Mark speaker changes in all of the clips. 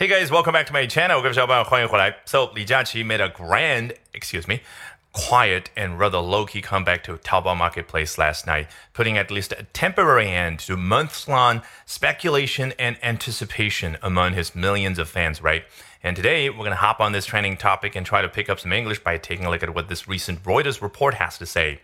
Speaker 1: Hey guys, welcome back to my channel. 各位小伙伴，欢迎回来。So 李佳琦 made a grand, excuse me, quiet and rather low-key comeback to Taobao Marketplace last night, putting at least a temporary end to months-long speculation and anticipation among his millions of fans, right? And today we're going to hop on this trending topic and try to pick up some English by taking a look at what this recent Reuters report has to say.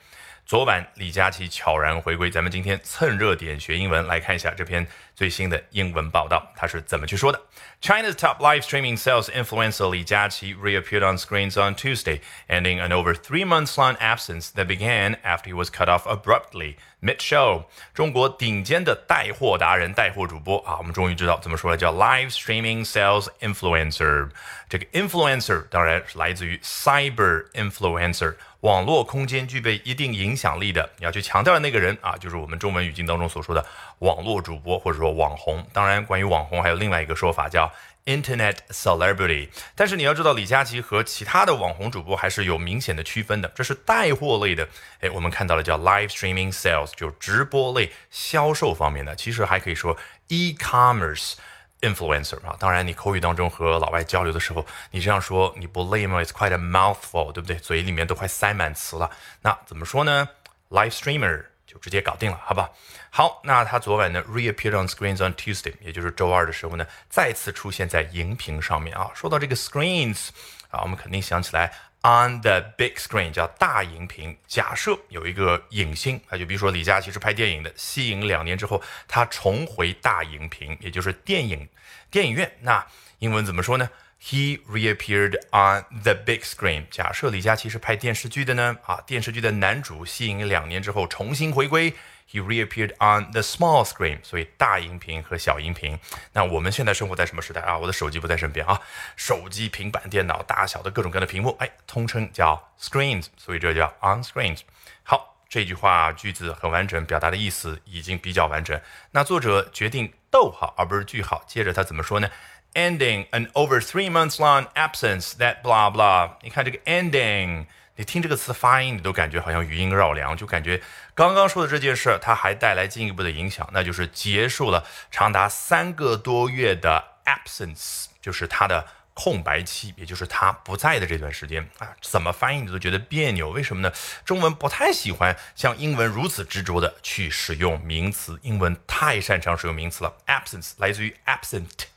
Speaker 1: 昨晚李佳琦悄然回归，咱们今天蹭热点学英文，来看一下这篇最新的英文报道，他是怎么去说的。China's top live streaming sales influencer Li Jiaqi reappeared on screens on Tuesday, ending an over three months long absence that began after he was cut off abruptly mid show. 中国顶尖的带货达人、带货主播啊，我们终于知道怎么说了，叫 live streaming sales influencer。这个 influencer 当然是来自于 cyber influencer。 网络空间具备一定影响力的，你要去强调的那个人啊，就是我们中文语境当中所说的网络主播或者说网红。当然，关于网红还有另外一个说法叫 Internet celebrity。但是你要知道，李佳琦和其他的网红主播还是有明显的区分的。这是带货类的，哎，我们看到了叫 live streaming sales，就直播类销售方面的。其实还可以说 e-commerce。Influencer 啊，当然你口语当中和老外交流的时候，你这样说你不累吗？It's quite a mouthful，对不对？嘴里面都快塞满词了。那怎么说呢？Live streamer 就直接搞定了，好吧？好，那他昨晚呢 reappeared on screens on Tuesday，也就是周二的时候呢，再次出现在荧屏上面啊。说到这个 screens 啊，我们肯定想起来。On the big screen 叫大荧屏。假设有一个影星啊，就比如说李佳琦是拍电影的，息影两年之后，他重回大荧屏，也就是电影电影院。那英文怎么说呢？He reappeared on the big screen。假设李佳琦是拍电视剧的呢？啊，电视剧的男主息影两年之后重新回归。He reappeared on the small screen，所以大荧屏和小荧屏。那我们现在生活在什么时代啊？我的手机不在身边啊，手机、平板电脑大小的各种各样的屏幕，哎，通称叫 screens，所以这叫 on screens。好，这句话句子很完整，表达的意思已经比较完整。那作者决定逗号而不是句号，接着他怎么说呢？Ending an over three months long absence that blah blah。你看这个 ending。你听这个词发音，你都感觉好像余音绕梁，就感觉刚刚说的这件事，它还带来进一步的影响，那就是结束了长达三个多月的 absence，就是它的空白期，也就是他不在的这段时间啊。怎么翻译你都觉得别扭，为什么呢？中文不太喜欢像英文如此执着的去使用名词，英文太擅长使用名词了。absence 来自于 absent。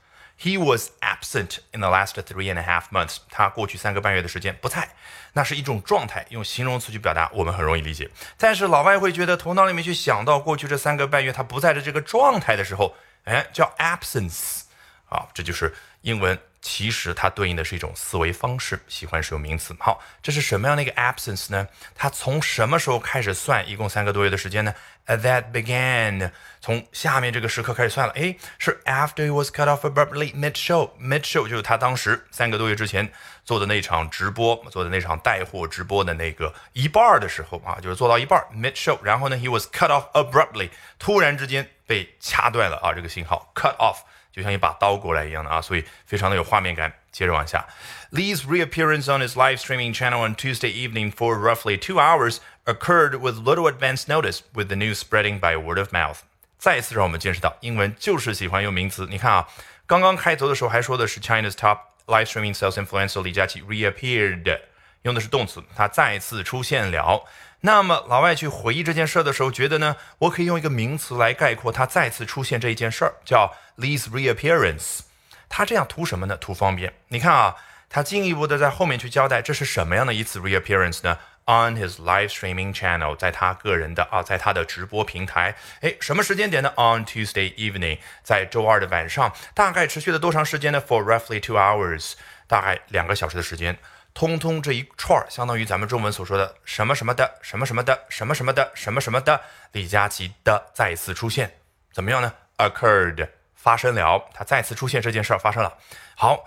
Speaker 1: He was absent in the last three and a half months。他过去三个半月的时间不在，那是一种状态，用形容词去表达，我们很容易理解。但是老外会觉得头脑里面去想到过去这三个半月他不在的这个状态的时候，哎，叫 absence 啊，这就是英文。其实它对应的是一种思维方式，喜欢使用名词。好，这是什么样的一个 absence 呢？它从什么时候开始算？一共三个多月的时间呢？That began 从下面这个时刻开始算了。诶，是 after he was cut off abruptly mid show。mid show 就是他当时三个多月之前做的那场直播，做的那场带货直播的那个一半的时候啊，就是做到一半 mid show。然后呢，he was cut off abruptly，突然之间被掐断了啊，这个信号 cut off。就像一把刀过来一样的啊，所以非常的有画面感。接着往下，Lee's reappearance on his live streaming channel on Tuesday evening for roughly two hours occurred with little advance notice, with the news spreading by word of mouth。再次让我们见识到，英文就是喜欢用名词。你看啊，刚刚开头的时候还说的是 China's top live streaming sales influencer 李佳琦 reappeared， 用的是动词，他再次出现了。那么老外去回忆这件事的时候，觉得呢，我可以用一个名词来概括他再次出现这一件事儿，叫 Lee's reappearance。他这样图什么呢？图方便。你看啊，他进一步的在后面去交代，这是什么样的一次 reappearance 呢？On his live streaming channel，在他个人的啊，在他的直播平台。哎，什么时间点呢？On Tuesday evening，在周二的晚上。大概持续了多长时间呢？For roughly two hours，大概两个小时的时间。通通这一串儿，相当于咱们中文所说的什么什么的什么什么的什么什么的什么什么的李佳琦的再次出现，怎么样呢？Occurred 发生了，他再次出现这件事儿发生了。好，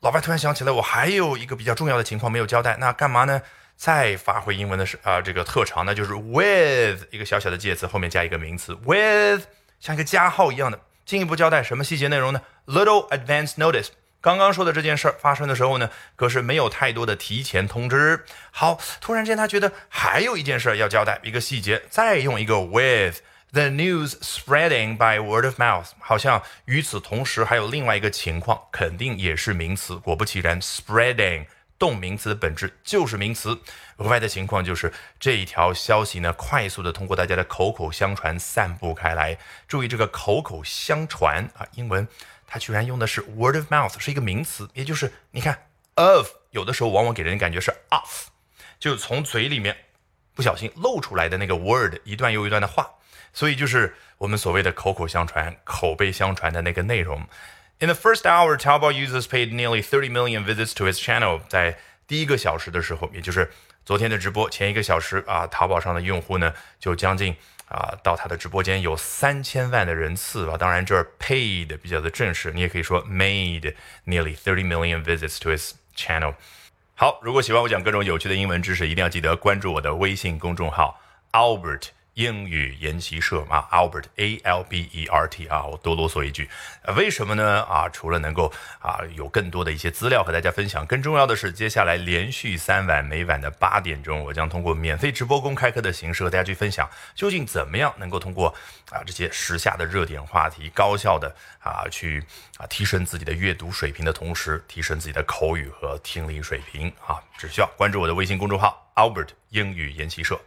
Speaker 1: 老外突然想起来，我还有一个比较重要的情况没有交代，那干嘛呢？再发挥英文的是啊这个特长，那就是 with 一个小小的介词后面加一个名词 with，像一个加号一样的，进一步交代什么细节内容呢？Little advance notice。刚刚说的这件事儿发生的时候呢，可是没有太多的提前通知。好，突然间他觉得还有一件事要交代，一个细节，再用一个 with The news spreading by word of mouth，好像与此同时还有另外一个情况，肯定也是名词。果不其然，spreading 动名词的本质就是名词。额外的情况就是这一条消息呢，快速的通过大家的口口相传散布开来。注意这个口口相传啊，英文它居然用的是 word of mouth，是一个名词，也就是你看 of 有的时候往往给人的感觉是 off，就从嘴里面不小心露出来的那个 word，一段又一段的话。所以就是我们所谓的口口相传、口碑相传的那个内容。In the first hour, Taobao users paid nearly 30 million visits to his channel。在第一个小时的时候，也就是昨天的直播前一个小时啊，淘宝上的用户呢就将近啊到他的直播间有三千万的人次吧。当然这儿 paid 比较的正式，你也可以说 made nearly 30 million visits to his channel。好，如果喜欢我讲各种有趣的英文知识，一定要记得关注我的微信公众号 Albert。 英语研习社啊，Albert A L B E R T 啊，我多啰嗦一句，为什么呢？啊，除了能够啊有更多的一些资料和大家分享，更重要的是，接下来连续三晚，每晚的八点钟，我将通过免费直播公开课的形式和大家去分享，究竟怎么样能够通过啊这些时下的热点话题，高效的啊去啊提升自己的阅读水平的同时，提升自己的口语和听力水平啊，只需要关注我的微信公众号 Albert 英语研习社。